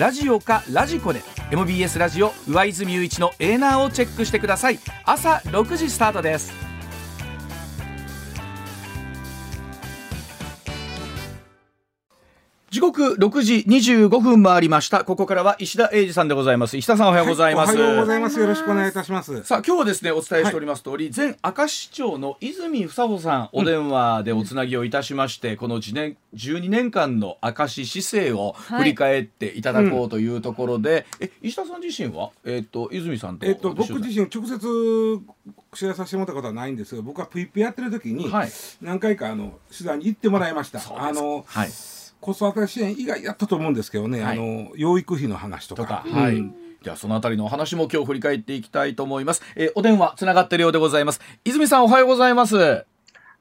ラジオかラジコで MBS ラジオ上泉雄一のエーナーをチェックしてください。朝6時スタートです。時刻六時二十五分回りました。ここからは石田英二さんでございます。石田さんおはようございます、はい、おはようございます。よろしくお願いいたします。さあ今日はですねお伝えしております通り、はい、前明石市長の泉房穂さんお電話でおつなぎをいたしまして、うん、この一年十二年間の明石市政を振り返っていただこうというところで、はいうん、え石田さん自身は？えっ、ー、と泉さんとえっ、と僕自身直接取材させてもらったことはないんですが僕はプイプやってる時に何回かあの取材に行ってもらいました。あの、はい子育て支援以外やったと思うんですけどね、はい、あの養育費の話とか。とかはい、じゃあそのあたりのお話も今日振り返っていきたいと思います。えー、お電話つながっているようでございます。泉さんおはようございます。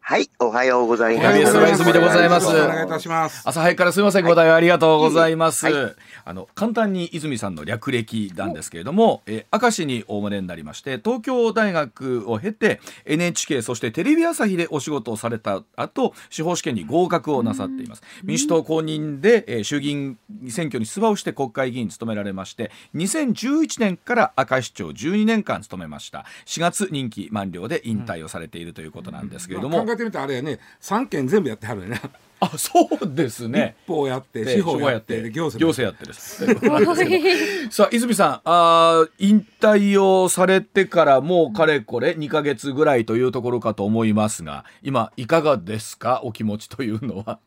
はい、おはようございます。泉でございます。お願いいたします。朝早くからすみません、ご対応ありがとうございます。はい、あの簡単に泉さんの略歴なんですけれども、え明石にお生まれになりまして、東京大学を経て NHK そしてテレビ朝日でお仕事をされた後、司法試験に合格をなさっています。民主党公認で、え衆議院選挙に出馬をして国会議員に務められまして、2011年から明石市長12年間務めました。4月任期満了で引退をされているということなんですけれども。うんてみたらあれやね3件全部やってはるよね。あそうですね。一法やって司法やって行政行政やってです。さあ泉さんあ引退をされてからもうかれこれ2か月ぐらいというところかと思いますが今いかがですか？お気持ちというのは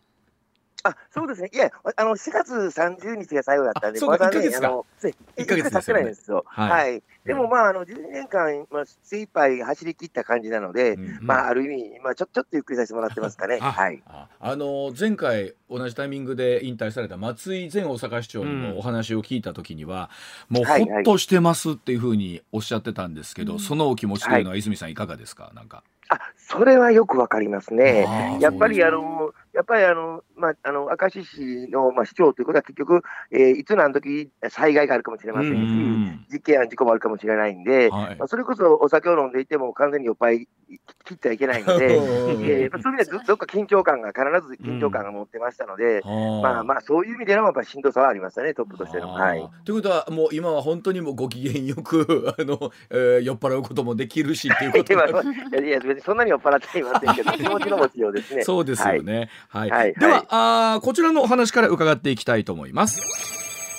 あそうですね、いや、あの4月30日が最後だったんで、まだね、あの1か月経ってないんですよ。はい、はい、でもまあ、あの12年間、まあ、精一杯走り切った感じなので、うん、まあ、ある意味、まあ、ちょちょっとゆっくりさせてもらってますかね。はい、あの前回、同じタイミングで引退された松井前大阪市長にもお話を聞いたときには、うん、もうほっとしてますっていうふうにおっしゃってたんですけど、はいはい、そのお気持ちというのは、泉さん、いかがですか、なんか。あそれはよくわかりますね。やっぱりあのやっぱりあの、まあ、あの明石市の、まあ、市長ということは結局、えー、いつ何時災害があるかもしれませんし、ん事件や事故もあるかもしれないんで、はい、まあ、それこそお酒を飲んでいても完全に酔っ払い切っちゃいけないんで、えー、そういう意味でどっか緊張感が、必ず緊張感が持ってましたので、うん、まあまあ、そういう意味でのやっぱしんどさはありましたね、トップとしての。はい、ということは、もう今は本当にもご機嫌よく あの、えー、酔っ払うこともできるしっていうこと いや、別にそんなに酔っ払っていませんけど、気持ちの持ちようですね。そうですよね。はい。はい、では、あこちらのお話から伺っていきたいと思います。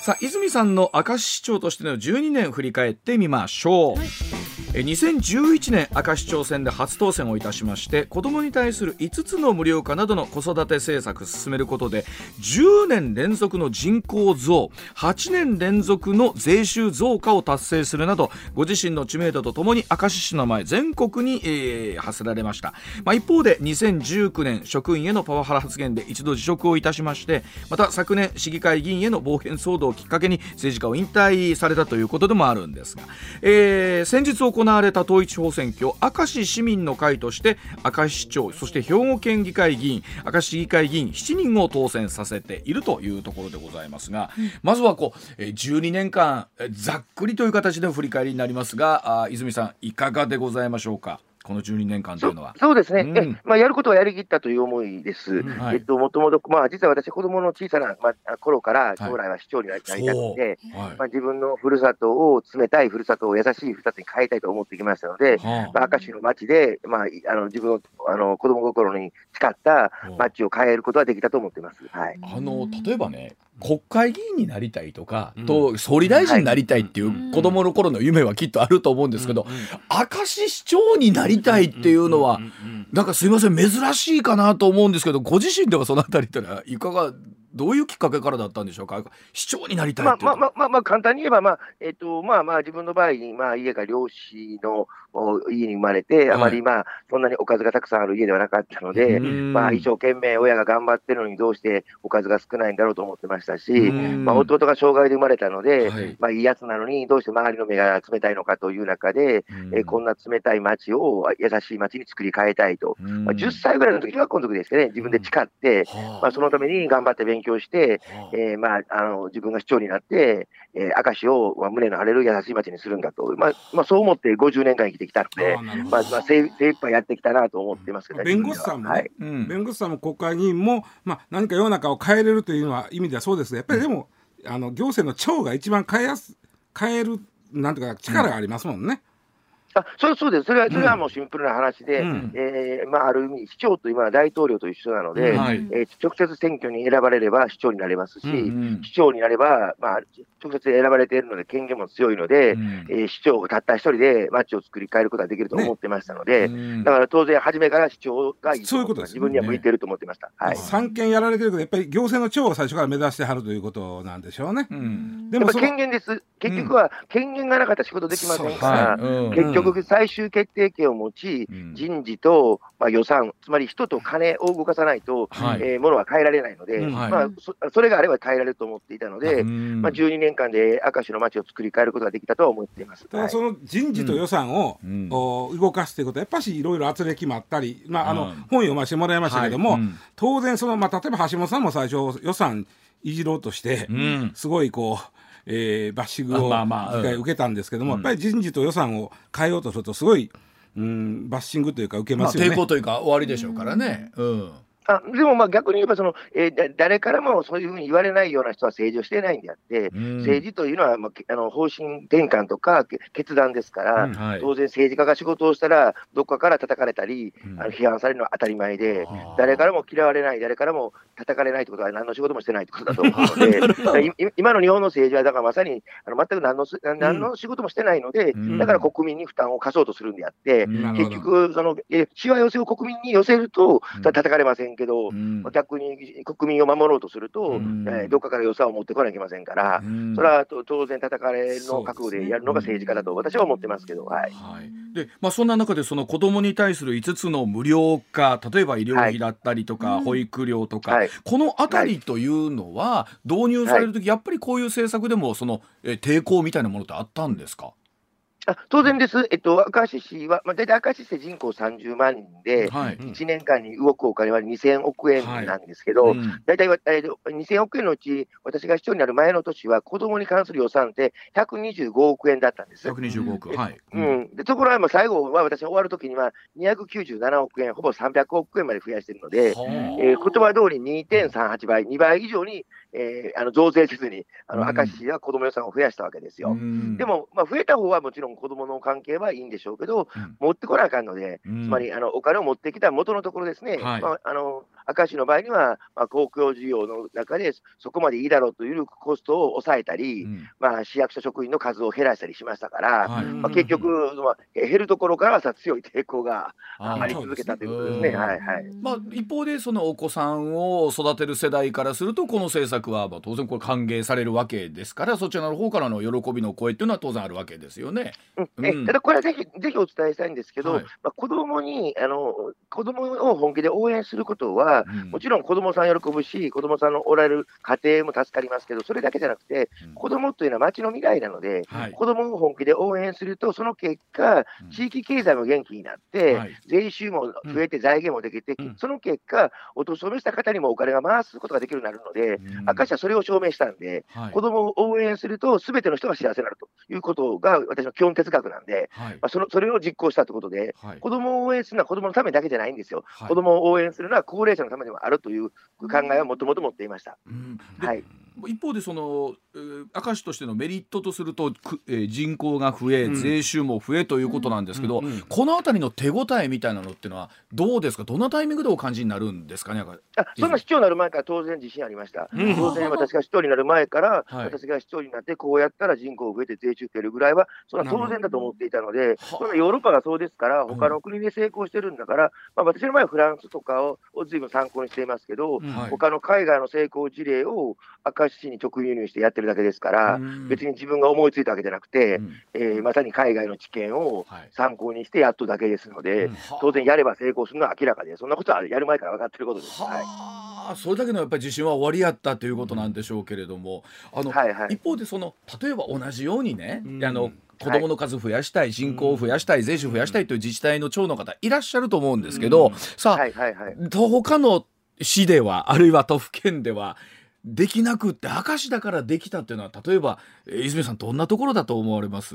さあ泉さんの明石市長としての12年振り返ってみましょう、はい2011年明石町選で初当選をいたしまして子どもに対する5つの無料化などの子育て政策を進めることで10年連続の人口増8年連続の税収増加を達成するなどご自身の知名度とともに明石市の前全国に、えー、発せられました、まあ、一方で2019年職員へのパワハラ発言で一度辞職をいたしましてまた昨年市議会議員への暴言騒動をきっかけに政治家を引退されたということでもあるんですが、えー、先日行行われた統一地方選挙明石市民の会として明石市長そして兵庫県議会議員明石市議会議員7人を当選させているというところでございますが、うん、まずはこう12年間ざっくりという形での振り返りになりますが泉さんいかがでございましょうか？この12年間というのは。そうですね、うん、えまあ、やることはやりきったという思いです。うん。はい、えっと、もともと、まあ、実は私、子供の小さな、まあ、頃から将来は市長になりたくて、はいまあ、自分のふるさとを冷たいふるさとを優しいふるさとに変えたいと思ってきましたので、はあ、まあ、明石の町で、まあ、あの自分のあの子供心に誓った町を変えることはできたと思っています。はい、あの例えばね国会議員になりたいとか、うん、と総理大臣になりたいっていう子供の頃の夢はきっとあると思うんですけど、明石市長になりたいっていうのは、なんかすいません珍しいかなと思うんですけどご自身ではそのあたりってのはいかがどういうきっかけからだったんでしょうか？市長になりたいまあまあまあまあ、まあ、簡単に言えば、まあえーとまあまあ、自分の場合に、まあ、家が漁師の家に生まれて、あまりまあそんなにおかずがたくさんある家ではなかったので、まあ、一生懸命親が頑張ってるのにどうしておかずが少ないんだろうと思ってましたし、まあ、弟が障害で生まれたので、はい、まあ、いいやつなのにどうして周りの目が冷たいのかという中で、えー、こんな冷たい町を優しい町に作り変えたいと、まあ、10歳ぐらいの時はこの時ですね、自分で誓って、まあ、そのために頑張って勉強して、えー、まあ、あの自分が市長になって、えー、明石を、まあ、胸の荒れる優しい町にするんだと、まあまあ、そう思って50年間生きてきたので、まあまあ、精精一杯やってきたなと思ってますけど、弁護士さんも、ねは。い。うん、弁護士さんも国会議員も、まあ、何か世の中を変えれるというのは意味ではそうですね、やっぱりでも、あの行政の長が一番変えやす変えるなんとか力がありますもんね。あそうそうです、それはそれはもうシンプルな話で、うん、えー、まあ、ある意味、市長と今は大統領と一緒なので、うん、えー、直接選挙に選ばれれば市長になれますし、うん、市長になれば、まあ、直接選ばれているので、権限も強いので、うん、えー、市長がたった一人で街を作り変えることができると思ってましたので、ね、だから当然、初めから市長がいいそういうことです、ね、自分には向いてると思ってました。はい、三権やられてるけど、やっぱり行政の長を最初から目指してはるということなんでしょうね。でも権限です、結局は権限がなかったら仕事できませんから、はい、結局、最終決定権を持ち、人事と、まあ、予算、つまり人と金を動かさないと、はい、えー、ものは変えられないので、まあそ、それがあれば変えられると思っていたので、まあ、12年間で明石の街を作り変えることができたとは思っています。ただその人事と予算を、うん、動かすということは、やっぱしいろいろ圧力もあったり、まあ、あの、うん、本読ませてもらいましたけども、はい。うん、当然その、まあ、例えば橋本さんも最初予算いじろうとして、すごいこう、えー、バッシングを受けたんですけども、やっぱり人事と予算を変えようとするとすごい、うん、バッシングというか受けますよね。まあ、抵抗というか終わりでしょうからね。うんあでもまあ逆に言えばその、えー、誰からもそういうふうに言われないような人は政治をしていないんであって、うん、政治というのは、まあ、あの方針転換とか決断ですから、うん。はい、当然政治家が仕事をしたら、どっかから叩かれたり、うん、あの批判されるのは当たり前で、誰からも嫌われない、誰からも叩かれないということは、何の仕事もしてないということだと思うので、今の日本の政治は、だからまさにあの全く何の何の仕事もしてないので、だから国民に負担を課そうとするんであって、結局、そのしわ寄せを国民に寄せると、叩かれませんけど、逆に国民を守ろうとすると、うん、えー、どっかから予算を持ってこなきゃいけませんから、うん、それは当然、叩かれの覚悟でやるのが政治家だと私は思ってますけど、はい、はい、でまあ、そんな中で、その子どもに対する5つの無料化、例えば医療費だったりとか、はい、保育料とか、はい、このあたりというのは、導入されるとき、やっぱりこういう政策でもその、え抵抗みたいなものってあったんですか？あ当然です、えっと、明石市は、まあ、大体明石市人口30万人で、はい、1年間に動くお金は2000億円なんですけど、はいうん、大体、えー、2000億円のうち、私が市長になる前の年は、子どもに関する予算って125億円だったんです。125億、はい。うん、でところが、最後は私、終わるときには297億円、ほぼ300億円まで増やしているので、えー、言葉通り2.38倍、2倍以上にえー、あの増税せずに、あの明石市は子ども予算を増やしたわけですよ。うん、でも、まあ、増えた方はもちろん子どもの関係はいいんでしょうけど、うん、持ってこなあかんので、つまりあのお金を持ってきた元のところですね、はい、まあ、あの明石の場合には、まあ、公共事業の中でそこまでいいだろうというコストを抑えたり、うん、まあ、市役所職員の数を減らしたりしましたから、はい、まあ、結局、まあ、減るところからはさ強い抵抗があり続けたということですね。はいはい。まあ、一方で、そのお子さんを育てる世代からすると、この政策は当然これ歓迎されるわけですから、そちらの方からの喜びの声っていうのは当然あるわけですよね。うん、ただこれはぜひぜひお伝えしたいんですけど、はい、まあ、子供にあの子供を本気で応援することは、うん、もちろん子供さん喜ぶし、子供さんのおられる家庭も助かりますけど、それだけじゃなくて、うん、子供というのは町の未来なので、はい、子供を本気で応援すると、その結果、地域経済も元気になって、はい、税収も増えて財源もできて、その結果、お年を召した方にもお金が回すことができるようになるので、明石はそれを証明したんで、はい、子供を応援すると、すべての人が幸せになるということが私の基本哲学なんで、はい、まあ、そのそれを実行したということで、はい、子供を応援するのは子供のためだけじゃないんですよ、はい、子供を応援するのは高齢者のためでもあるという考えはもともと持っていました。うん、はい。一方でその明石としてのメリットとすると、えー、人口が増え、税収も増えということなんですけど、うんうんうん、この辺りの手応えみたいなのっていうのはどうですか？どんなタイミングでお感じになるんですかね？あそんな市長になる前から当然自信ありました、うん、当然私が市長になる前から、はい、私が市長になってこうやったら人口増えて税収増えるぐらいはそれは当然だと思っていたので、そんなヨーロッパがそうですから他の国で成功してるんだから、まあ、私の場合はフランスとかをを随分参考にしていますけど、はい、他の海外の成功事例を明石市に直輸入してやってるだけですから、別に自分が思いついたわけじゃなくて、うん、えー、まさに海外の知見を参考にしてやっとだけですので、はい、当然やれば成功するのは明らかで、そんなことはやる前から分かってることです。はい。それだけのやっぱり自信は終わりやったということなんでしょうけれども、あの、はいはい、一方でその例えば同じようにね、うん、あの子どもの数増やしたい、人口を増やしたい、税収増やしたいという自治体の長の方いらっしゃると思うんですけど、さあ、はいはいはい、他の市ではあるいは都府県ではできなくって証だからできたっていうのは例えば泉さんどんなところだと思われます？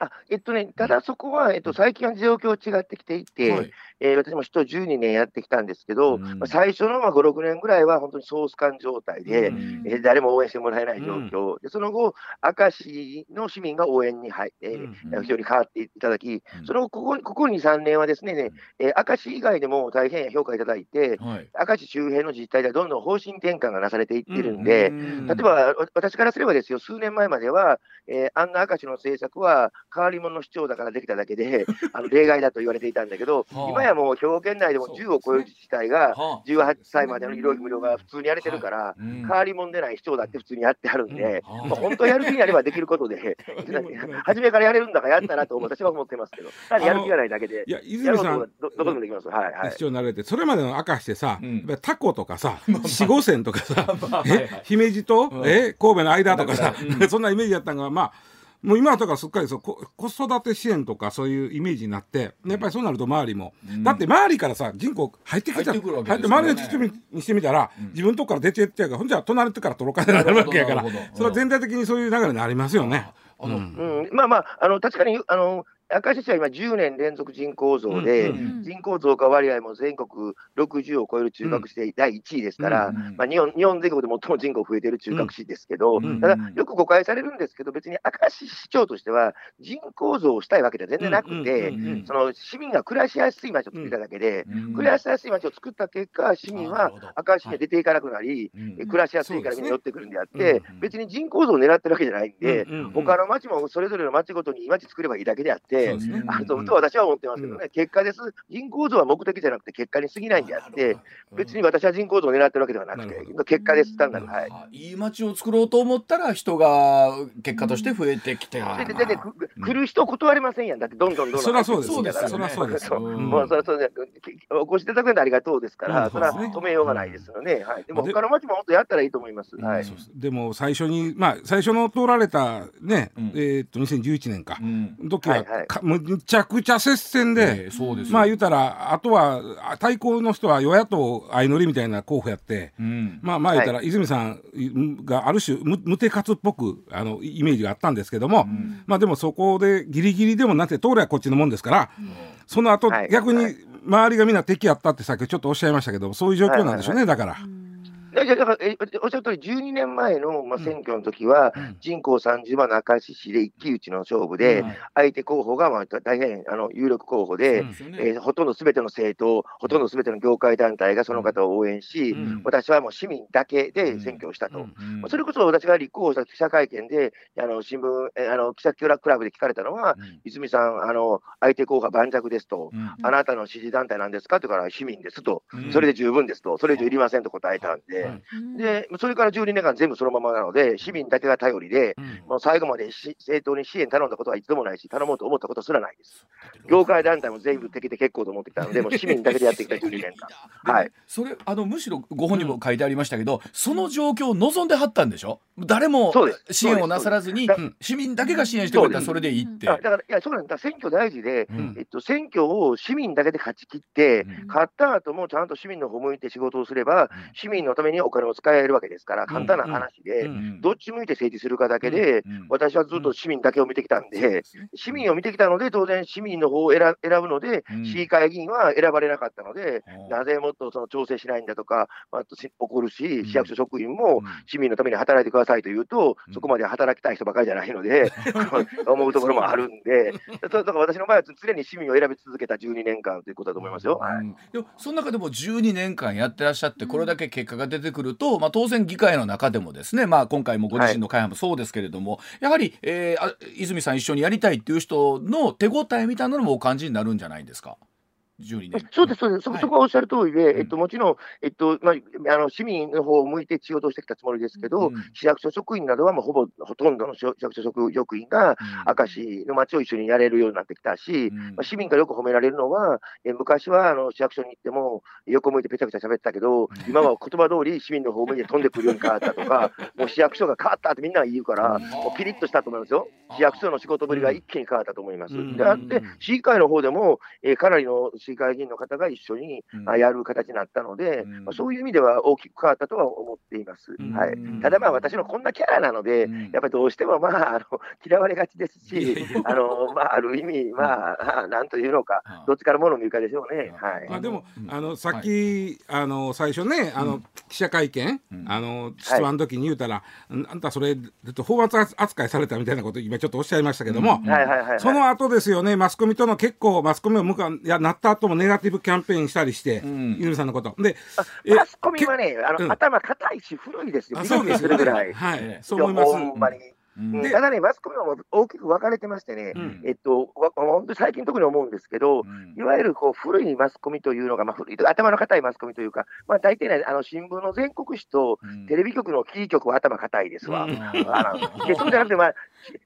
あえっとね、ただそこは、えっと、最近は状況違ってきていて、はい、えー、私も人12年やってきたんですけど、うん、まあ、最初のまあ5、6年ぐらいは本当にソース感状態で、うん、えー、誰も応援してもらえない状況、うん、でその後、明石の市民が応援に入って、うん、非常に変わっていただき、その後ここ、ここ2、3年はですね、ねえー、明石以外でも大変評価いただいて、はい、明石周辺の自治体ではどんどん方針転換がなされていってるんで、例えば私からすればですよ、数年前までは、えー、あんな明石の政策は変わり者の市長だからできただけで、あの例外だと言われていたんだけど、今やもう兵庫県内でも10を超える自治体が、18歳までの医療費無料が普通にやれてるから、変わり者でない市長だって普通にやってはるんで、まあ、本当やる気になればできることで、初めからやれるんだからやったなと私は思ってますけど、やる気がないだけで、いや泉さんど、どこでもできます。はいはい。市長になれて、それまでの明かしてさ、タコとかさ、四五線とかさ、え姫路と、え神戸の間とかさ、そんなイメージやったのが、まあ、もう今はだからすっかりそう子育て支援とかそういうイメージになってやっぱりそうなると周りも、うん、だって周りからさ人口入ってきた入って入って周りの人にしてみたら、うん、自分のとこから出てってやからほんじゃ隣から取ろかになるわけやからそれは全体的にそういう流れになりますよね。うん、まあまああの確かにあの明石市は今10年連続人口増で、人口増加割合も全国60を超える中核市で第1位ですから、まあ、日本日本全国で最も人口増えている中核市ですけど、ただ、よく誤解されるんですけど、別に明石市長としては人口増をしたいわけでは全然なくて、その市民が暮らしやすい街を作っただけで、暮らしやすい街を作った結果、市民は明石には出ていかなくなり、暮らしやすいからみんな寄ってくるんであって、別に人口増を狙ってるわけじゃないんで、他の町もそれぞれの町ごとに町作ればいいだけであって、あると私は思ってますけどね、結果です、人口増は目的じゃなくて結果に過ぎないんであって、別に私は人口増を狙ってるわけではなくて、結果です、単なる。はい、いい街を作ろうと思ったら、人が結果として増えてきて、ででで来る人断りませんやん、だってどんどんどんどん。そりゃそうです、そりゃそうです。もうそれそれお越しいただくのでありがとうですから、それは止めようがないですよね。はい、でも他の町も本当やったらいいと思います。はい、でも最初に、まあ、最初の通られたね、えっと2011年か、時は、むちゃくちゃ接戦で、まあ言うたら、あとは対抗の人は与野党相乗りみたいな候補やって、まあまあ言うたら、泉さんがある種無、無手勝っぽくあのイメージがあったんですけども、まあでもそこでギリギリでもなって、通りはこっちのもんですから、その後、逆に周りがみんな敵やったってさっきちょっとおっしゃいましたけど、そういう状況なんでしょうね、だから。だからえおっしゃる通り、12年前の、まあ、選挙の時は、うん、人口30万の明石市で一騎打ちの勝負で、うん、相手候補が、まあ、大変あの有力候補で、ね。えー、ほとんどすべての政党、ほとんどすべての業界団体がその方を応援し、うん、私はもう市民だけで選挙をしたと、それこそ私が立候補した記者会見で、あの新聞、あの記者クラブで聞かれたのは、泉さん、あの相手候補は盤石ですと、あなたの支持団体なんですか？とから市民ですと、それで十分ですと、それ以上いりませんと答えたんで。で、それから12年間全部そのままなので、市民だけが頼りで、もう最後まで政党に支援頼んだことは一度もないし、頼もうと思ったことすらないです。業界団体も全部敵で結構と思ってきたので、もう市民だけでやってきた12年間。はい。それ、あの、むしろご本人も書いてありましたけど、その状況を望んではったんでしょ？誰も支援をなさらずに、市民だけが支援してくれたらそれでいいって。だから、いや、そうなんだ。選挙大事で、えっと、選挙を市民だけで勝ち切って、勝った後もちゃんと市民の方向いて仕事をすれば、市民のためににお金を使えるわけですから、簡単な話で、どっち向いて政治するかだけで、私はずっと市民だけを見てきたんで、市民を見てきたので、当然、市民の方を選ぶので、市議会議員は選ばれなかったので、なぜもっとその調整しないんだとか、まあ、怒るし、市役所職員も市民のために働いてくださいと言うと、そこまで働きたい人ばかりじゃないので、思うところもあるんで、だから私の場合は常に市民を選び続けた12年間ということだと思いますよ。はい、でもその中でも12年間やってらっしゃって、これだけ結果が出てくると、まあ、当然、議会の中でもですね、まあ、今回もご自身の会派もそうですけれども、はい、やはり、えー、泉さん一緒にやりたいっていう人の手応えみたいなのもお感じになるんじゃないですか？12年。そうです、そうです、そこはおっしゃる通りで、うん、えっと、もちろん、えっとまあ、あの市民の方を向いて仕事をしてきたつもりですけど、うん、市役所職員などはもうほぼほとんどの市役所職員が明石の町を一緒にやれるようになってきたし、うん、まあ、市民からよく褒められるのは、え昔はあの市役所に行っても横向いてぺちゃくちゃ喋ってたけど、今は言葉通り市民の方向に飛んでくるように変わったとか、もう市役所が変わったってみんなが言うから、もうピリッとしたと思いますよ。市役所の仕事ぶりが一気に変わったと思います。であって、市議会の方でも、えー、かなりの市議会議員の方が一緒に、まあ、やる形になったので、まあ、そういう意味では大きく変わったとは思っています。はい、ただまあ私のこんなキャラなので、やっぱりどうしてもまああの嫌われがちですし、あのまあ、ある意味、まあ、なんというのか、どっちからもの見るかでしょうね。はい、まあ、でも、あのさっき、あの最初ね、あの記者会見、あの質問の時に言うたら、あんたそれ、法圧扱いされたみたいなこと、今ちょっとおっしゃいましたけども、その後ですよね、マスコミとの結構、マスコミを向かやなった後もネガティブキャンペーンしたりして、ゆ、う、さんのこと。で、マスコミはね、あの、うん、頭固いし古いですよ。そうですぐらい。はい、そう思います。ほんまに。でただね、マスコミは大きく分かれてましてね、うん、えっと、本当に最近特に思うんですけど、うん、いわゆるこう古いマスコミというのが、まあ、古い頭の固いマスコミというか、まあ、大体ね、あの新聞の全国紙とテレビ局のキー局は頭固いですわ。うん、でそうじゃなくて、まあ、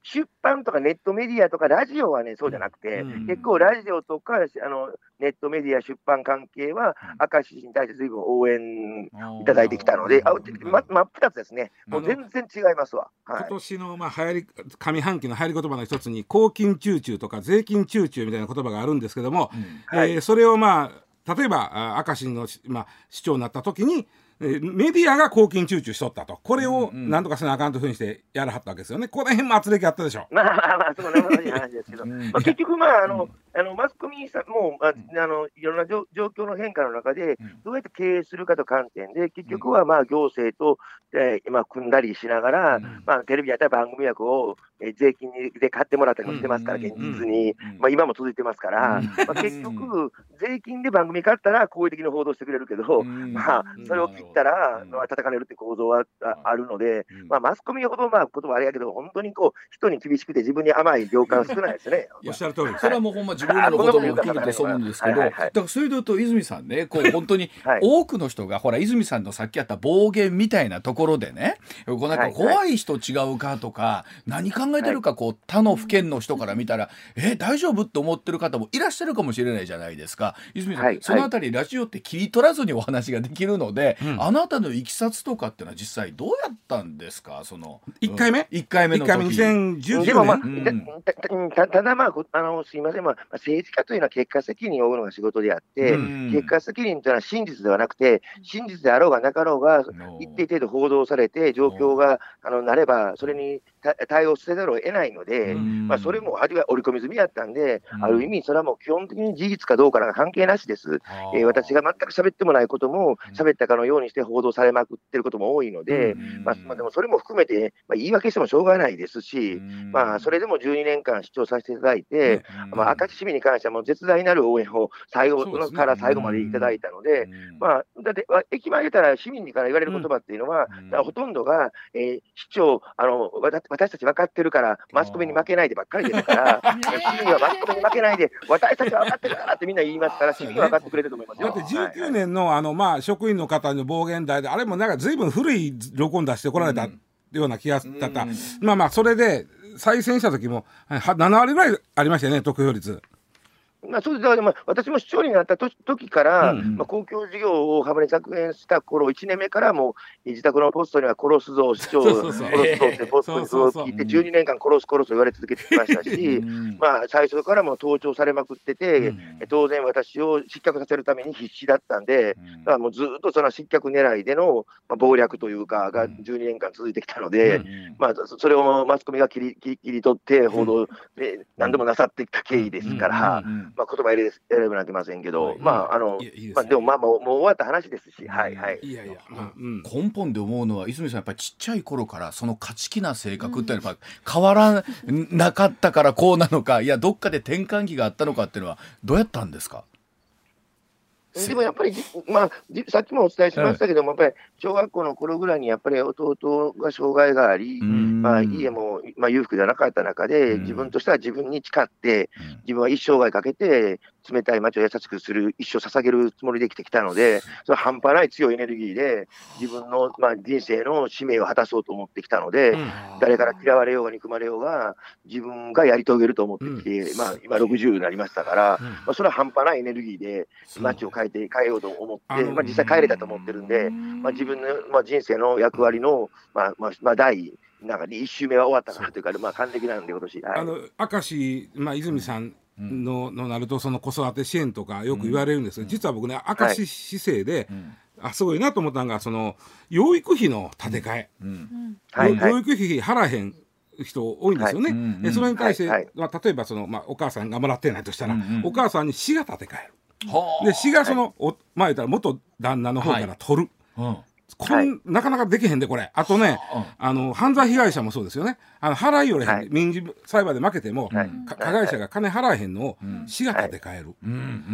出版とかネットメディアとかラジオはね、そうじゃなくて、結構ラジオとかあのネットメディア、出版関係は、明石市に対してずいぶん応援いただいてきたので、あま真っ二つですね、もう全然違いますわ。はい、今年のまあ流行り上半期の入り言葉の一つに公金中中とか税金中中みたいな言葉があるんですけども、うん。はい、えー、それをまあ例えば明石の、まあ、市長になった時にメディアが公金中中しとったと、これをなんとかせなあかんというふうにしてやらはったわけですよね、この辺も圧力あったでしょ。まあまあまあ、そのい話ですけど、まあ、結局、まああの、あのマスコミさんも、まあ、あのいろんな状況の変化の中で、どうやって経営するかと観点で、結局はまあ行政と、えーまあ、組んだりしながら、まあ、テレビやったら番組枠を、えー、税金で買ってもらったりもしてますから、現実に、まあ、今も続いてますから、まあ、結局、税金で番組買ったら好意的に報道してくれるけど、まあ、それを切ったら、まあ、叩かれるって構造はあるので、まあ、マスコミほど、まあ、言葉あれやけど、本当にこう人に厳しくて、自分に甘い業界は少ないですね。おっしゃる通り。それはもうほんま自分らのことも含めてそうなんですけど、だからそれで言うと、泉さんね、こう本当に多くの人が、ほら、泉さんのさっきあった暴言みたいなところでね、こうなんか怖い人違うかとか、何考えてるか、こう他の府県の人から見たら、え、大丈夫って思ってる方もいらっしゃるかもしれないじゃないですか。泉さん、そのあたり、ラジオって切り取らずにお話ができるので、あなたのいきさつとかっていうのは実際どうやったんですか？その1回目 ?1 回目の時。1回目2019年？でも、まあたただまああのすいません、まあ、政治家というのは結果責任を負うのが仕事であって、結果責任というのは真実ではなくて真実であろうがなかろうが一定程度報道されて状況があのなればそれに対応せざるを得ないので、まあ、それもは織り込み済みやったんで、ある意味、それはもう基本的に事実かどうかなんか関係なしです。えー、私が全く喋ってもないことも、喋ったかのようにして報道されまくってることも多いので、まあ、まあ、でもそれも含めて、まあ、言い訳してもしょうがないですし、まあ、それでも12年間視聴させていただいて、まあ、明石市民に関してはもう絶大なる応援を最後から最後までいただいたので、まあ、だって駅前出たら市民から言われる言葉っていうのは、ほとんどが、えー、市長あの、私たち分かってるから、マスコミに負けないでばっかりですから、市民はマスコミに負けないで、私たちは分かってるからってみんな言いますから、市民は分かってくれると思いますよ。だって19年のあの、まあ、職員の方の暴言代で、あれもなんかずいぶん古い録音出してこられたような気がした。まあまあ、それで再選した時も7割ぐらいありましたよね、得票率。まあ、そうですまあ、私も市長になったと時から、うん。うん、まあ、公共事業を幅に削減した頃1年目からもう、自宅のポストには殺すぞ、市長を殺すぞってポストにそう聞いて、12年間殺す、殺すと言われ続けてきましたし、まあ、最初からも盗聴されまくってて、うん、当然、私を失脚させるために必死だったんで、だからもうずっとその失脚狙いでの、まあ、暴略というか、が12年間続いてきたので、まあ、それをマスコミが切り切り取って、報道で何度もなさってきた経緯ですから、まあ、言葉選べなきゃいませんけど、まあ、あの、まあ、でも、まあ、もう終わった話ですし、はいはい。いやいや、根本で思うのは、泉さん、やっぱりちっちゃい頃から、その勝ち気な性格ってやっぱ変わらなかったからこうなのか、いや、どっかで転換期があったのかっていうのは、どうやったんですか？でもやっぱり、まあ、さっきもお伝えしましたけども、やっぱり小学校の頃ぐらいにやっぱり弟が障害があり、まあ、家も、まあ、裕福じゃなかった中で、自分としては自分に誓って、自分は一生涯かけて、冷たい街を優しくする、一生捧げるつもりで生きてきたので、それ半端ない強いエネルギーで、自分の、まあ、人生の使命を果たそうと思ってきたので、誰から嫌われようが憎まれようが、自分がやり遂げると思ってきて、まあ、今60になりましたから、まあ、それは半端ないエネルギーで、街を変えて、変えようと思って、まあ、実際帰れたと思ってるんで、まあ、自分の、まあ、人生の役割の、まあまあまあ、第なんか1周目は終わったかなというか、まあ、還暦なんで、今年、はい、あの明石、まあ、泉さんの,、のなると、その子育て支援とかよく言われるんですが、実は僕ね、明石市政で、あすごいなと思ったのが、その養育費の立て替え、養育費払わへん人多いんですよね。はい、それに対して、はい、まあ、例えばその、まあ、お母さんがもらってないとしたら、うんうん、お母さんに市が立て替える。で市がその、おまあ言ったら元旦那の方から取る。こんなかなかできへんでこれ。あとね、あの犯罪被害者もそうですよね。あの払いよれへん、民事裁判で負けても、加害者が金払えへんのを市が立て替える、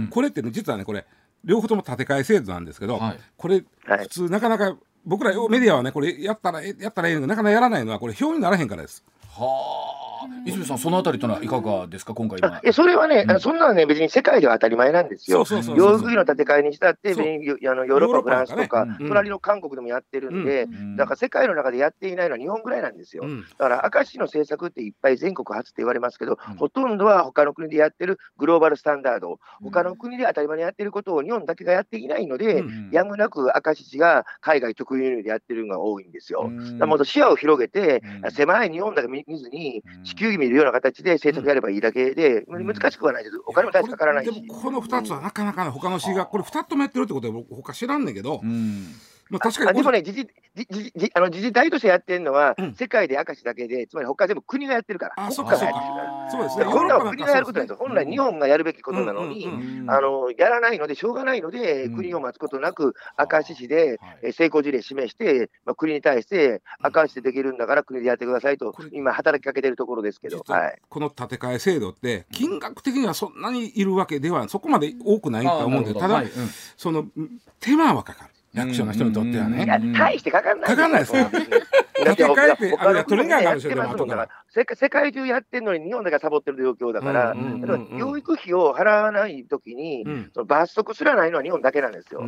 これって、ね、実はねこれ両方とも立て替え制度なんですけど、これ普通なかなか僕らメディアはねこれやったらやったらええのなかなかやらないのはこれ表にならへんからです。はあ泉さん、そのあたりというのはいかがですか、今回いやそれはね、うん、そんなのね、別に世界では当たり前なんですよ。洋服の建て替えにしたって、あのヨーロッパ、フランスとか、隣の韓国でもやってるんで、だから世界の中でやっていないのは日本ぐらいなんですよ。だから明石の政策っていっぱい全国初って言われますけど、ほとんどは他の国でやってるグローバルスタンダード、他の国で当たり前にやってることを日本だけがやっていないので、やむなく明石市が海外特有輸入でやってるのが多いんですよ。だから視野を広げて、狭い日本だけ見ずに、地球儀見るような形形で政策やればいいだけで、うん、難しくはないです。お金も大してかからないし。でもこの2つはなかなかね、他の市が、これ2つともやってるってことで、僕、他知らんねんけど、うんまあ、確かにでもね、自治自治あの自治体としてやってるのは、うん、世界で明石だけで、つまり他全部国がやってるから、あ国家がやってるから。そうですね。本来は国がやることなんですよ。本来日本がやるべきことなのに、あのやらないので、しょうがないので、うん、国を待つことなく、明石市で、うん、成功事例示して、まあ、国に対して、明石でできるんだから国でやってくださいと、今、働きかけてるところですけど、はい、この建て替え制度って、金額的にはそんなにいるわけでは、そこまで多くないと思うんですただ、その手間はかかる。役所の人にとってはね。いや、大してかかんない。かかんないですか。建て替えて、あれ、取れないかもしれない、後から。世界中やってるのに日本だけサボってる状況だから、養育費を払わないときに、その罰則すらないのは日本だけなんですよ。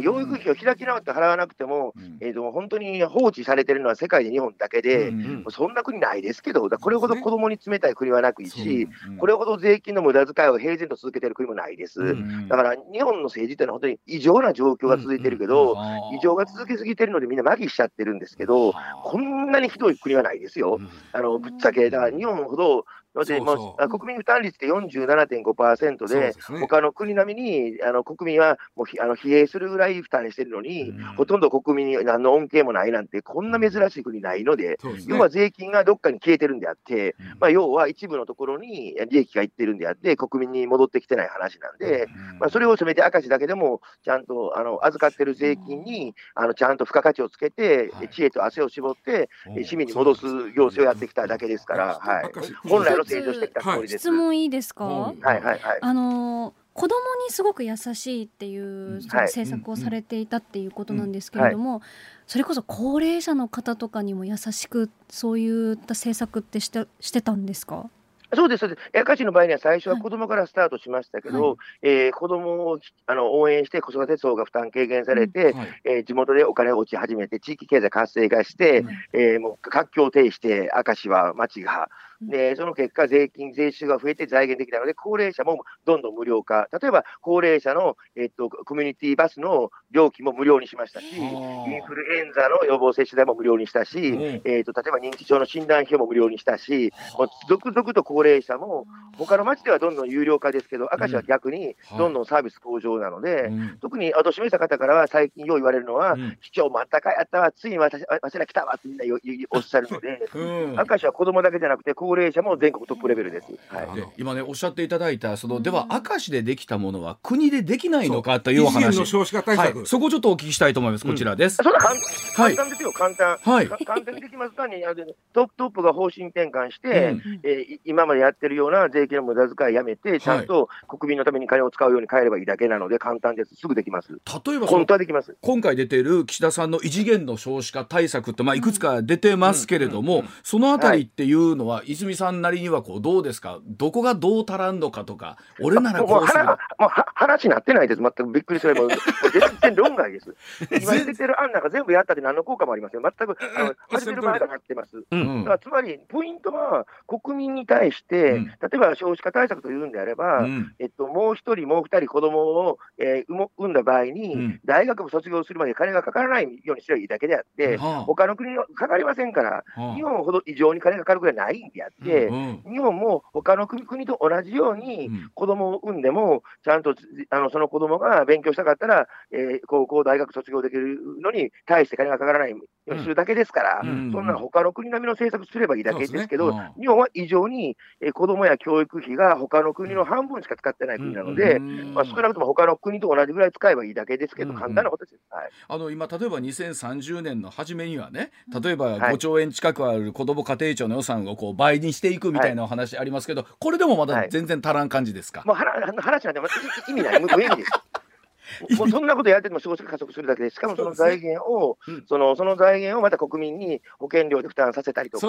養育費を開き直って払わなくても、えー、と本当に放置されてるのは世界で日本だけで、そんな国ないですけど、これほど子供に冷たい国はなくいし、これほど税金の無駄遣いを平然と続けてる国もないです。だから日本の政治っていうのは本当に異常な状況が続いてるけど、異常が続きすぎてるのでみんな麻痺しちゃってるんですけど、こんなにひどい国はないですよ。あのぶっちゃけ、だから日本ほど要するにもう国民負担率って47.5%で、でね、他の国並みにあの国民はもうあの疲弊するぐらい負担してるのに、うん、ほとんど国民に何の恩恵もないなんて、こんな珍しい国ないので、でね、要は税金がどっかに消えてるんであって、うん、まあ、要は一部のところに利益がいってるんであって、国民に戻ってきてない話なんで、うん、まあ、それをせめて明石だけでも、ちゃんとあの預かってる税金にあのちゃんと付加価値をつけて、知恵と汗を絞って、市民に戻す行政をやってきただけですから、はい、本来の成長してきたつもりです。質問いいですか？はいはいはい。あの子供にすごく優しいっていう政策をされていたっていうことなんですけれども、それこそ高齢者の方とかにも優しくそういった政策ってしてしてたんですか？そうです、そうです。明石の場合には最初は子どもからスタートしましたけど、はい、えー、子どもをあの応援して子育て層が負担軽減されて、うんはい、えー、地元でお金が落ち始めて、地域経済活性化して、うん、えー、もう活況を呈して、明石は町がでその結果、税金、税収が増えて財源できたので、高齢者もどんどん無料化、例えば高齢者の、えっと、コミュニティバスの料金も無料にしましたし、インフルエンザの予防接種代も無料にしたし、えっと、例えば認知症の診断費も無料にしたし、もう続々と高齢者も、他の町ではどんどん有料化ですけど、明石は逆にどんどんサービス向上なので、特にお年めした方からは、最近よう言われるのは、市長もあったかいあったわ、ついに私私ら来たわってみんなおっしゃるので、明石は子どもだけじゃなくて、高齢者も全国トップレベルです。はい、今ね、おっしゃっていただいた、そのでは明石でできたものは国でできないのかというお話、の少子化対策、はい、そこちょっとお聞きしたいと思います。こちらです。そんな簡単ですよ、簡単。はい、簡単にできますかね、トップトップが方針転換して、うん、えー、今までやってるような税金の無駄遣いやめて、ちゃんと国民のために金を使うように変えればいいだけなので、簡単です。すぐできます。例えば、本当はできます。今回出てる岸田さんの異次元の少子化対策って、まあ、いくつか出てますけれども、そのあたりっていうのは、はい、泉さんなりにはこうどうですか、どこがどう足らんのかとか、俺ならこうする。もう話になってないです、全くびっくりすれば、全然論外です。今出てる案なんか全部やったって何の効果もありません、全くあの始める前からなってます。うん、だからつまり、ポイントは国民に対して、うん、例えば少子化対策というんであれば、うん、えっと、もう一人、もう二人子供を、えー、産んだ場合に、大学部卒業するまで金がかからないようにすればいいだけであって、他の国はかかりませんから、日本ほど異常に金がかかるぐらいないんであって、日本も他の国と同じように、子供を産んでも、ちゃんとあのその子供が勉強したかったら、えー、高校、大学卒業できるのに対して金がかからないようにするだけですから、そんな他の国並みの政策すればいいだけですけど、日本は異常に、えー、子供や教育費が他の国の半分しか使ってない国なので、まあ、少なくとも他の国と同じぐらい使えばいいだけですけど、簡単なことです。はい、あの今、例えば2030年の初めにはね、例えば5兆円近くある子ども家庭庁の予算をこう倍にしていくみたいなお話ありますけど、これでもまだ全然足らん感じですか？もう話なんて意味ない、無意味です。もうそんなことやってても少子化加速するだけで、しかもその財源を、そのその財源をまた国民に保険料で負担させたりとか、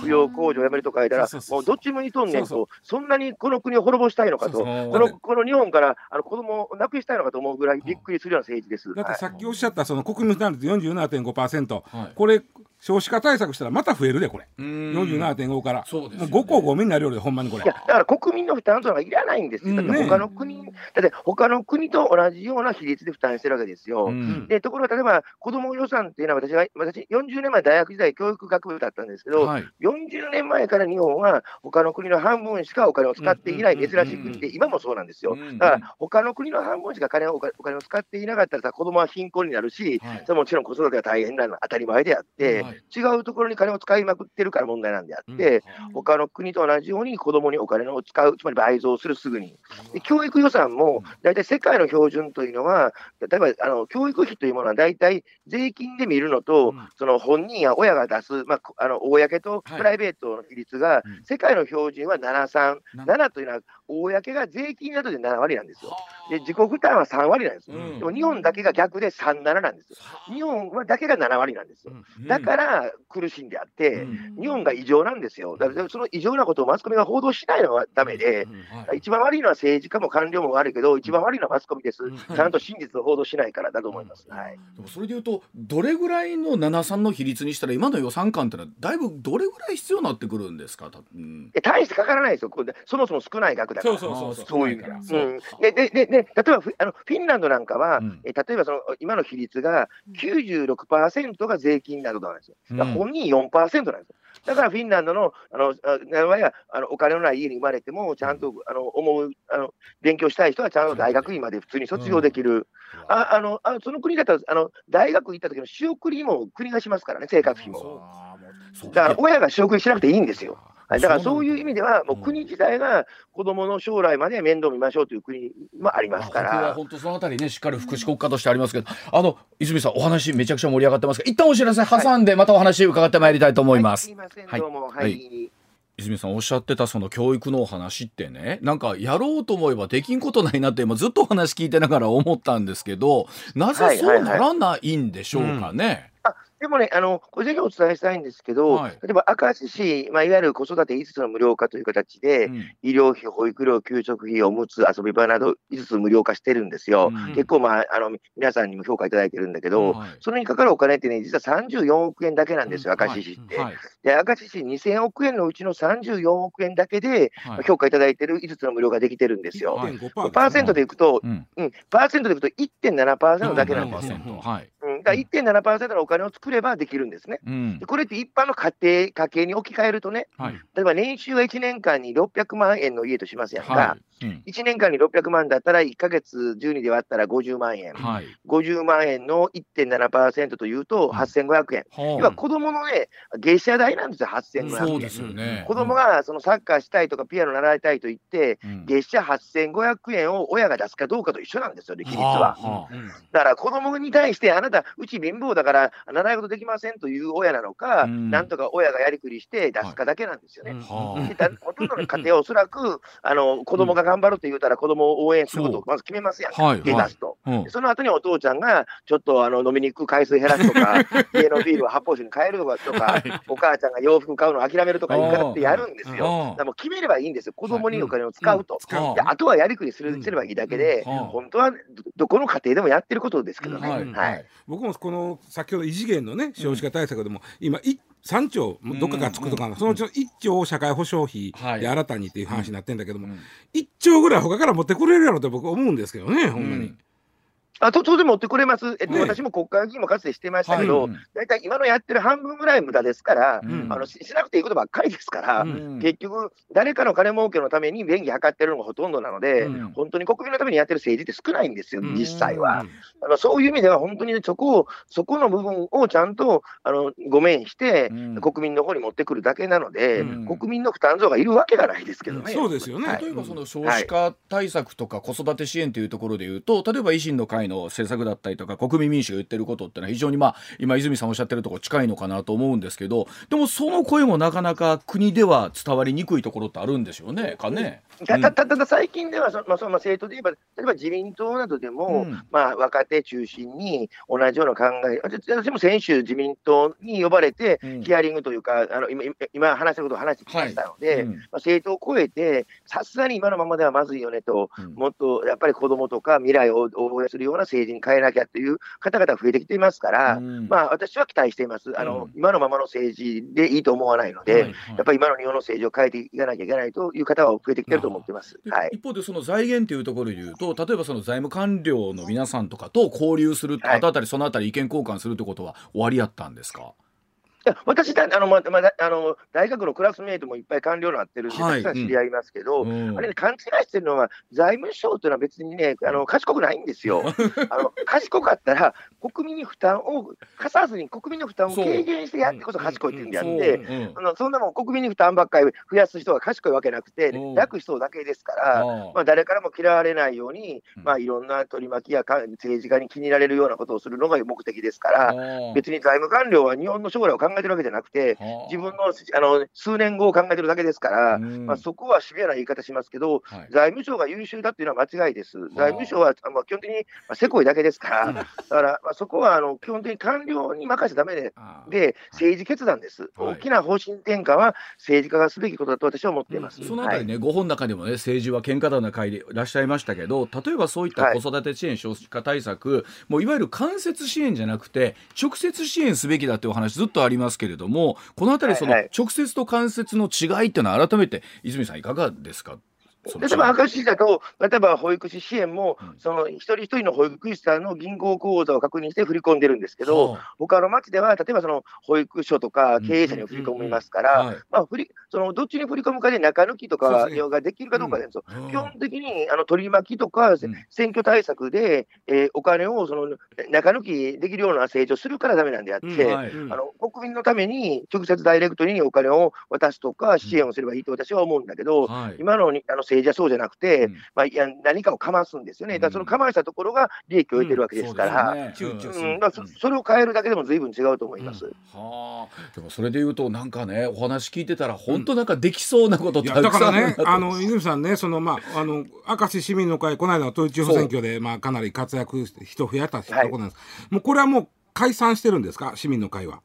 扶養控除をやめるとか言ったら、もうどっちもいとんねんと、そんなにこの国を滅ぼしたいのかと、このこの日本からあの子供をなくしたいのかと思うぐらいびっくりするような政治です。だってさっきおっしゃったその国民負担率47.5%、はい、これ少子化対策したらまた増えるでこれ。47.5から。そうです、ね、5個5になるようでほんまにこれ。いやだから国民の負担というのはいらないんですよ。だって他の国、ね、だって他の国と同じような比率で負担してるわけですよ、うん、でところが例えば子ども予算っていうのは私は私40年前大学時代教育学部だったんですけど、はい、40年前から日本は他の国の半分しかお金を使っていない珍しい国で今もそうなんですよ。だから他の国の半分しか金をお金を使っていなかったら子どもは貧困になるし、はい、それもちろん子育てが大変なのは当たり前であって、はい違うところに金を使いまくってるから問題なんであって、うん、他の国と同じように子どもにお金を使う、つまり倍増するすぐに。で教育予算も、大体世界の標準というのは、例えばあの教育費というものは大体税金で見るのと、うん、その本人や親が出す、まあ、あの公とプライベートの比率が、はい、世界の標準は7、3、7というのは、公が税金などで7割なんですよ。で自己負担は3割なんですよ。うん、でも日本だけが逆で3、7なんですよ。日本はだけが7割なんですよ。だから苦しいんであって、日本が異常なんですよ。だからその異常なことをマスコミが報道しないのはだめで、一番悪いのは政治家も官僚も悪いけど、一番悪いのはマスコミです。ちゃんと真実を報道しないからだと思います。はい、でもそれでいうと、どれぐらいの7、3の比率にしたら、今の予算感ってのは、だいぶどれぐらい必要になってくるんですか、うん、大してかからないですよ、そもそも少ない額だから。そうそうそうそう。いう意味でう。ん、でででで例えばフあのフィンランドなんかは、うん、え例えばその今の比率が96%が税金などなんですよ。本人4%なんですよ。だからフィンランドのあの名前はあのお金のない家に生まれても、ちゃんとあの思うあの勉強したい人はちゃんと大学院まで普通に卒業できる、うん、ああのあその国だったらあの大学行った時の仕送りも国がしますからね、生活費も。だから親が仕送りしなくていいんですよ。はい、だからそういう意味では、もう国自体が子どもの将来まで面倒見ましょうという国もありますから。本当そのあたりね、しっかり福祉国家としてありますけど、あの泉さん、お話めちゃくちゃ盛り上がってますが、一旦お知らせ挟んで、またお話伺ってまいりたいと思います。はい、すみません、どうも、はい、泉さんおっしゃってたその教育のお話ってねなんかやろうと思えばできんことないなって今ずっとお話聞いてながら思ったんですけどなぜそうならないんでしょうかね？はいはいはいでもね、あの、ぜひお伝えしたいんですけど、はい、例えば明石市、まあ、いわゆる子育て5つの無料化という形で、うん、医療費、保育料、給食費、おむつ、遊び場など5つ無料化してるんですよ。うん、結構、まあ、あの、皆さんにも評価いただいてるんだけど、はい、それにかかるお金ってね、実は34億円だけなんですよ、明石市って。はい、で、明石市2000億円のうちの34億円だけで、評価いただいてる5つの無料ができてるんですよ。はい、5%でいくと、うん、うん、パーセントでいくと1.7%だけなんですよ。はい。が1.7%のお金を作ればできるんですね。うん、これって一般の家庭、家計に置き換えるとね、はい、例えば年収が1年間に600万円の家としますやんか、はい、うん、1年間に600万だったら、1か月12で割ったら50万円、はい、50万円の1.7%というと8500円、うん、要は子供のね、月謝代なんですよ、8500円。そうですよね、子供がそのサッカーしたいとか、ピアノ習いたいと言って、月謝8500円を親が出すかどうかと一緒なんですよ、比率は。だから子供に対して、あなた、うち貧乏だから習い事できませんという親なのか、うん、なんとか親がやりくりして出すかだけなんですよね。はい、ほとんどの家庭はおそらく あの子供が頑張ると言うたら子供を応援することをまず決めますやん、はい、出すと、はい、その後にお父ちゃんがちょっとあの飲みに行く回数減らすとか、家のビールを発泡酒に変えるとか、お母ちゃんが洋服買うのを諦めるとか言い方ってやるんですよ。でも決めればいいんですよ、子供にお金を使うと。であとはやりくりするすればいいだけで、本当はどこの家庭でもやってることですけどね。はい。僕もこの先ほど異次元のね少子化対策でも、今3兆どっかがつくとか、そのうちの1兆を社会保障費で新たにっていう話になってんだけども、1兆ぐらい他から持ってくれるやろって僕思うんですけどねほんまに。あと当然持ってくれます、えっと、ね、私も国会議員もかつてしてましたけど、大、体、今のやってる半分ぐらい無駄ですから、うん、あのしなくていいことばっかりですから、うん、結局、誰かの金儲けのために便宜図ってるのがほとんどなので、うん、本当に国民のためにやってる政治って少ないんですよ、実際は。あのそういう意味では、本当にそこを、そこの部分をちゃんとあのごめんして、国民の方に持ってくるだけなので、国民の負担増がいるわけがないですけどね。そうですよね、はい、例えばその少子化対策とか子育て支援というところでいうと、例えば維新の会の政策だったりとか国民民主が言ってることってのは非常にまあ今泉さんおっしゃってるところ近いのかなと思うんですけどでもその声もなかなか国では伝わりにくいところってあるんでしょうねかね。ただただ最近ではそ、まあ、その政党で言えば例えば自民党などでも、うん、まあ、若手中心に同じような考え私も先週自民党に呼ばれて、ヒアリングというかあの今今話したことを話してきましたので、はい。うん、まあ、政党を超えてさすがに今のままではまずいよねと、うん、もっとやっぱり子どもとか未来を応援するような政治に変えなきゃという方々増えてきていますから、うん、まあ、私は期待しています、あの、うん、今のままの政治でいいと思わないので、はいはい、やっぱり今の日本の政治を変えていかなきゃいけないという方は増えてきてると思ってます、はい、一方で、その財源というところでいうと、例えばその財務官僚の皆さんとかと交流する、はい、あたり、そのあたり意見交換するということは終わりやったんですか？私あの、ままあの、大学のクラスメートもいっぱい官僚になってるんで、たくさん知り合いますけど、うん、あれ、ね、勘違いしてるのは、財務省というのは別にね、あの賢くないんですよ。あの賢かったら、国民に負担を課さずに、国民の負担を軽減してやってこそ賢いっていうんであって、そ,、のそんなもん、国民に負担ばっかり増やす人が賢いわけなくて、楽しそうだけですから、まあ、誰からも嫌われないように、まあ、いろんな取り巻きや政治家に気に入られるようなことをするのが目的ですから、別に財務官僚は日本の将来を考えてるわけじゃなくて、自分のあの数年後を考えてるだけですから、まあ、そこはシビアな言い方しますけど、はい、財務省が優秀だっていうのは間違いです。財務省は、まあ、基本的に、まあ、せこいだけですから、だから、まあ、そこはあの基本的に官僚に任せためで、で政治決断です、はい、大きな方針転換は政治家がすべきことだと私は思っています、うん、そのあたりね、はい、ご本の中でもね、政治は喧嘩だな会でいらっしゃいましたけど、例えばそういった子育て支援、少子化対策、もういわゆる間接支援じゃなくて、直接支援すべきだというお話、ずっとありますけれども、このあたり、その直接と間接の違いっていうのは、改めて泉さん、いかがですか？例えば明石市だと、例えば保育士支援も、その一人一人の保育士さんの銀行口座を確認して振り込んでるんですけど、他の町では、例えばその保育所とか経営者に振り込みますから、まあ、振りそのどっちに振り込むかで中抜きとかができるかどうかですよ。基本的にあの取り巻きとか選挙対策で、えー、お金をその中抜きできるような成長するからだめなんであって、あの国民のために直接ダイレクトにお金を渡すとか支援をすればいいと私は思うんだけど、今のあの政治はそうじゃなくて、うん、まあ、いや何かをかますんですよね、だからそのかましたところが利益を得てるわけですから、うん。それを変えるだけでもずいぶん違うと思います、はあ、でもそれでいうと、なんかね、お話聞いてたら、本当なんかできそうなことたくさん、ね、あの泉さんね、そのまあ、あの明石市民の会、この間の統一地方選挙で、まあ、かなり活躍、人増やしたところなんです、もうこれはもう解散してるんですか、市民の会は。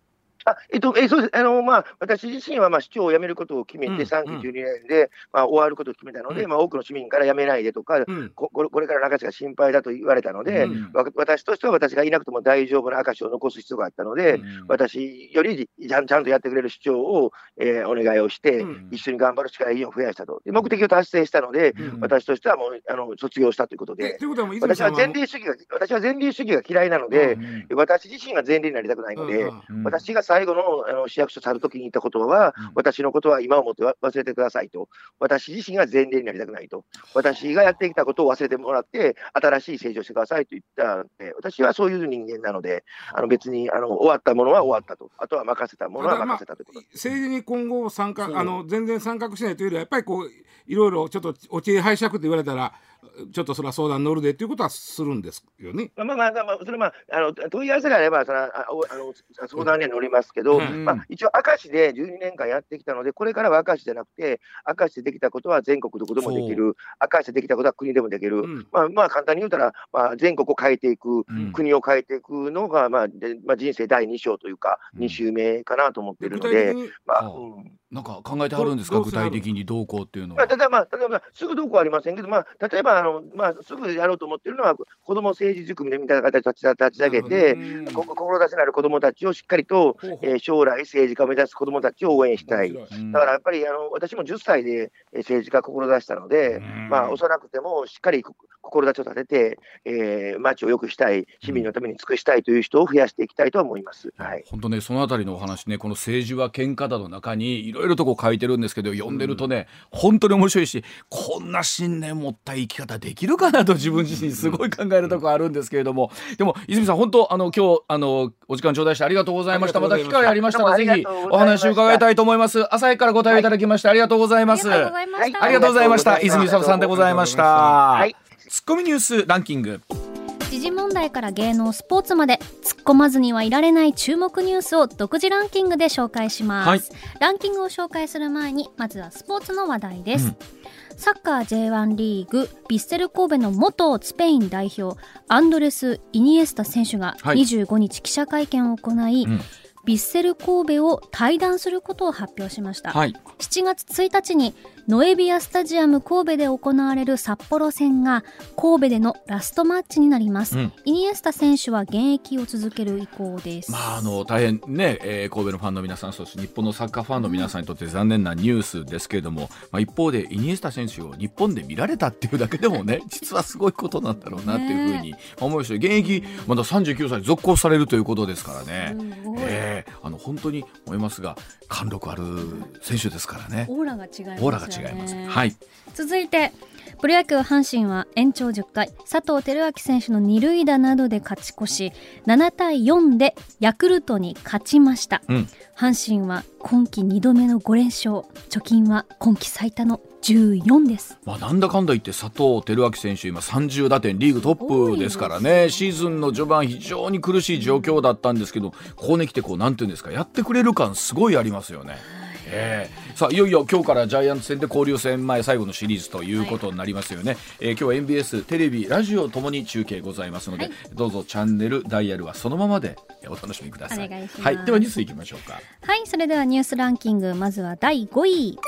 あえっと、えそうです。あの、まあ、私自身は、まあ、市長を辞めることを決めて、3期12年で、まあ、終わることを決めたので、まあ、多くの市民から辞めないでとか、ここれからの明石が心配だと言われたので、私としては私がいなくても大丈夫な明石を残す必要があったので、私よりちゃんちゃんとやってくれる市長を、えー、お願いをして、一緒に頑張る力、意を増やしたと。目的を達成したので、私としてはもう、あの、卒業したということで、私は前例主義が、私は前例主義が嫌いなので、私自身が前例になりたくないので、私が最後のあの市役所去るときに言った言葉は、うん、私のことは今思って忘れてくださいと、私自身が前例になりたくないと、私がやってきたことを忘れてもらって、新しい政治をしてくださいと言ったので、私はそういう人間なので、あの別にあの終わったものは終わったと、あとは任せたものは任せたとまあ、政治に今後参加あの、全然参画しないというよりは、やっぱりこう、いろいろちょっとお知恵拝借って言われたら、ちょっとそれは相談乗るでっていうことはするんですよね。まあまあまあ、まあ、それまあ、あの問い合わせがあればそれはああの相談には乗りますけど、うん、まあ、一応、明石で12年間やってきたので、これからは明石じゃなくて、明石でできたことは全国どこでもできる、明石でできたことは国でもできる、うん、まあ、まあ、簡単に言うたら、まあ、全国を変えていく、うん、国を変えていくのが、まあでまあ、人生第2章というか、2週目かなと思っているので。まあなんか考えてあるんですか、具体的にどうこうっていうのは。まあ、例えば、例えばすぐどうこうはありませんけど、まあ、例えばあの、まあ、すぐやろうと思ってるのは、子ども政治塾みたいな形で立ち上げて、志のある子どもたちをしっかりと、えー、将来政治家を目指す子どもたちを応援したい。だからやっぱりあの私も10歳で政治家を志したので、まあ、幼くてもしっかり志を立てて、えー、町を良くしたい、市民のために尽くしたいという人を増やしていきたいと思います。はい、本当ね、そのあたりのお話ね、この政治は喧嘩だの中にいろいろとこう書いてるんですけど、読んでるとね、うん、本当に面白いし、こんな信念持った生き方できるかなと自分自身すごい考えるとこあるんですけれども、でも泉さん本当あの今日あのお時間頂戴してありがとうございました。また機会ありましたらぜひお話を伺いたいと思います。朝日からご対応いただきまして、ありがとうございます。ありがとうございました。泉沙さんでございました。はいツッコミニュースランキング時事問題から芸能スポーツまで突っ込まずにはいられない注目ニュースを独自ランキングで紹介します、はい、ランキングを紹介する前にまずはスポーツの話題です、うん、サッカー J1 リーグヴィッセル神戸の元スペイン代表アンドレス・イニエスタ選手が25日記者会見を行い、はいうん。ヴィッセル神戸を退団することを発表しました、はい、7月1日にノエビアスタジアム神戸で行われる札幌戦が神戸でのラストマッチになります、うん、イニエスタ選手は現役を続ける意向です。まああの大変ね、えー、神戸のファンの皆さんそして日本のサッカーファンの皆さんにとって残念なニュースですけれども、まあ、一方でイニエスタ選手を日本で見られたっていうだけでもね 実はすごいことなんだろうなっていうふうに思いました現役まだ39歳続行されるということですからね、えー、あの本当に思いますが貫禄ある選手ですからね。オーラが違います、違いますはい。続いてプロ野球阪神は延長10回。佐藤輝明選手の二塁打などで勝ち越し。7対4でヤクルトに勝ちました、うん、阪神は今季2度目の5連勝。貯金は今季最多の14です、まあ、なんだかんだ言って佐藤輝明選手今30打点リーグトップですからね。シーズンの序盤非常に苦しい状況だったんですけどここに来てこうなんていうんですかやってくれる感すごいありますよね。えー、さあいよいよ今日からジャイアンツ戦で交流戦前最後のシリーズということになりますよね、はい、えー、今日は MBS テレビラジオともに中継ございますので、はい、どうぞチャンネルダイヤルはそのままでお楽しみください。はい。ではニュースいきましょうか。はいそれではニュースランキングまずは第5位。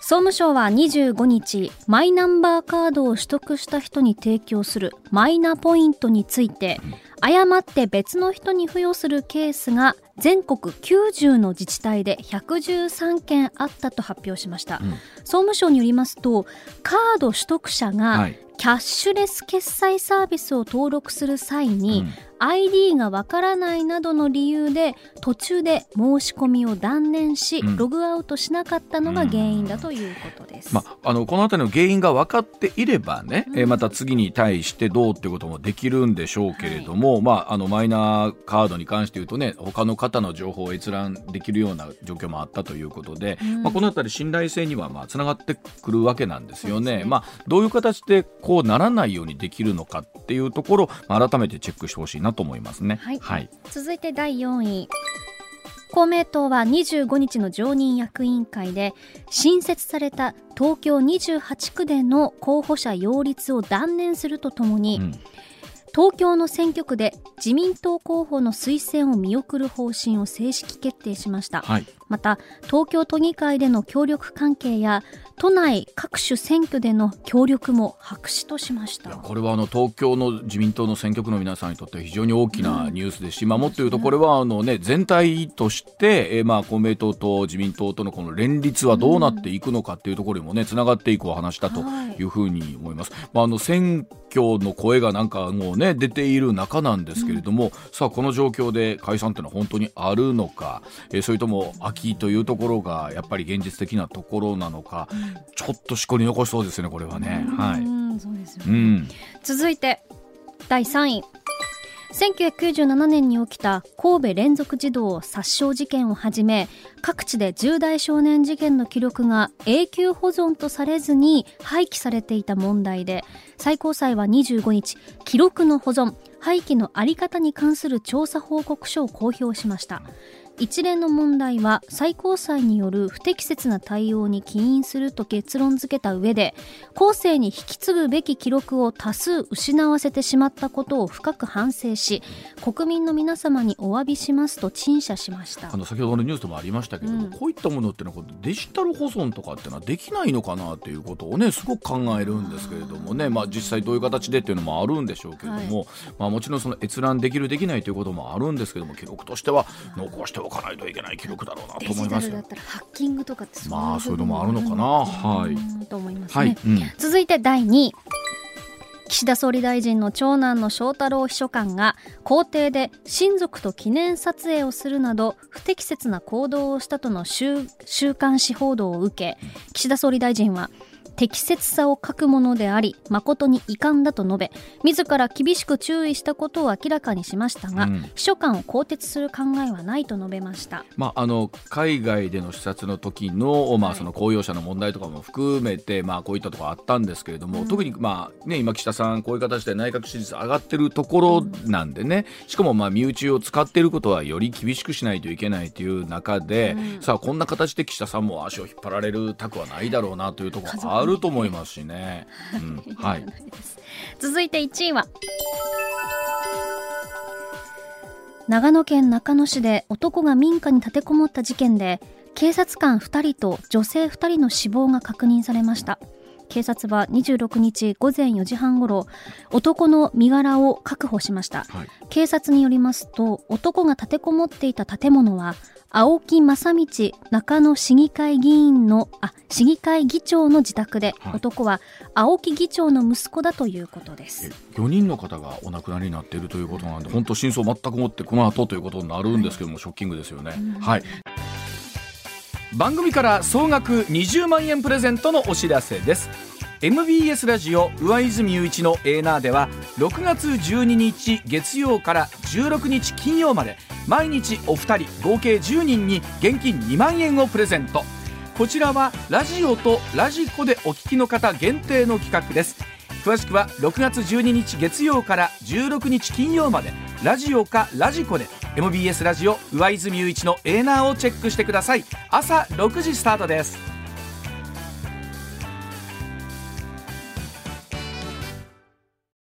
総務省は25日マイナンバーカードを取得した人に提供するマイナポイントについて、誤って別の人に付与するケースが全国90の自治体で113件あったと発表しました、うん、総務省によりますとカード取得者がキャッシュレス決済サービスを登録する際に、ID がわからないなどの理由で途中で申し込みを断念し、うん、ログアウトしなかったのが原因だということです、まあ、あのこの辺りの原因が分かっていればね、うん、えまた次に対してどうっていうこともできるんでしょうけれども、はい、まあ、あのマイナーカードに関して言うとね他の方の情報を閲覧できるような状況もあったということで、うん、まあ、この辺り信頼性にはまあつながってくるわけなんですよね。ね。まあ、どういう形でこうならないようにできるのかっていうところ、まあ、改めてチェックしてほしいなと思いますね。はい、はい、続いて第4位。公明党は25日の常任役員会で新設された東京28区での候補者擁立を断念するとともに、うん東京の選挙区で自民党候補の推薦を見送る方針を正式決定しました、はい、また東京都議会での協力関係や都内各種選挙での協力も白紙としました。これはあの東京の自民党の選挙区の皆さんにとって非常に大きなニュースですし、うん、まあ、もっと言うとこれはあの、ね、全体として、えー、まあ公明党と自民党とのこの連立はどうなっていくのかっていうところにもねつながっていくお話だとい。うふうに思います。はい、まあ、あの選挙の声がなんかもうね出ている中なんですけれども、うん、さあこの状況で解散っていうのは本当にあるのか、えー、それとも秋というところがやっぱり現実的なところなのか、うん、ちょっとしこり残しそうですねこれはね。はい。そうですよね。続いて第3位。1997年に起きた神戸連続児童殺傷事件をはじめ各地で重大少年事件の記録が永久保存とされずに廃棄されていた問題で最高裁は25日記録の保存廃棄の在り方に関する調査報告書を公表しました一連の問題は最高裁による不適切な対応に起因すると結論付けた上で後世に引き継ぐべき記録を多数失わせてしまったことを深く反省し国民の皆様にお詫びしますと陳謝しました。あの先ほどのニュースでもありましたけれども、うん、こういったものってのはデジタル保存とかってのはできないのかなということをねすごく考えるんですけれどもね。まあ実際どういう形でっていうのもあるんでしょうけれども、はい、まあもちろんその閲覧できるできないということもあるんですけども記録としては残しておかないといけない記録だろうなと思いますだったらハッキングとかってまあそういうのもあるのかな。はい。と思いますね、はい。うん、続いて第2位岸田総理大臣の長男の翔太郎秘書官が公邸で親族と記念撮影をするなど不適切な行動をしたとの週刊誌報道を受け岸田総理大臣は適切さを欠くものであり誠に遺憾だと述べ自ら厳しく注意したことを明らかにしましたが、うん、秘書官を更迭する考えはないと述べました、まあ、あの海外での視察の時の,、まあその公用車の問題とかも含めて、まあ、こういったところあったんですけれども、うん、特に、まあね、今、岸田さんこういう形で内閣支持率上がってるところなんでね、しかもまあ身内を使っていることはより厳しくしないといけないという中で、うん、さあこんな形で岸田さんも足を引っ張られるたくはないだろうなというところあると思いますしね。うん、はい。続いて1位は。長野県中野市で男が民家に立てこもった事件で警察官2人と女性2人の死亡が確認されました警察は26日午前4時半ごろ男の身柄を確保しました、はい、警察によりますと男が立てこもっていた建物は青木正道中野市議会議員のあ市議会議長の自宅で、はい、男は青木議長の息子だということです。4人の方がお亡くなりになっているということなんで本当真相全くもってこの後ということになるんですけども、はい、ショッキングですよね、うん、はい。番組から総額20万円プレゼントのお知らせです。MBS ラジオ上泉雄一のエーナーでは6月12日月曜から16日金曜まで毎日お二人合計10人に現金2万円をプレゼント。こちらはラジオとラジコでお聞きの方限定の企画です。詳しくは6月12日月曜から16日金曜までラジオかラジコで MBS ラジオ上泉雄一のエーナーをチェックしてください。朝6時スタートです。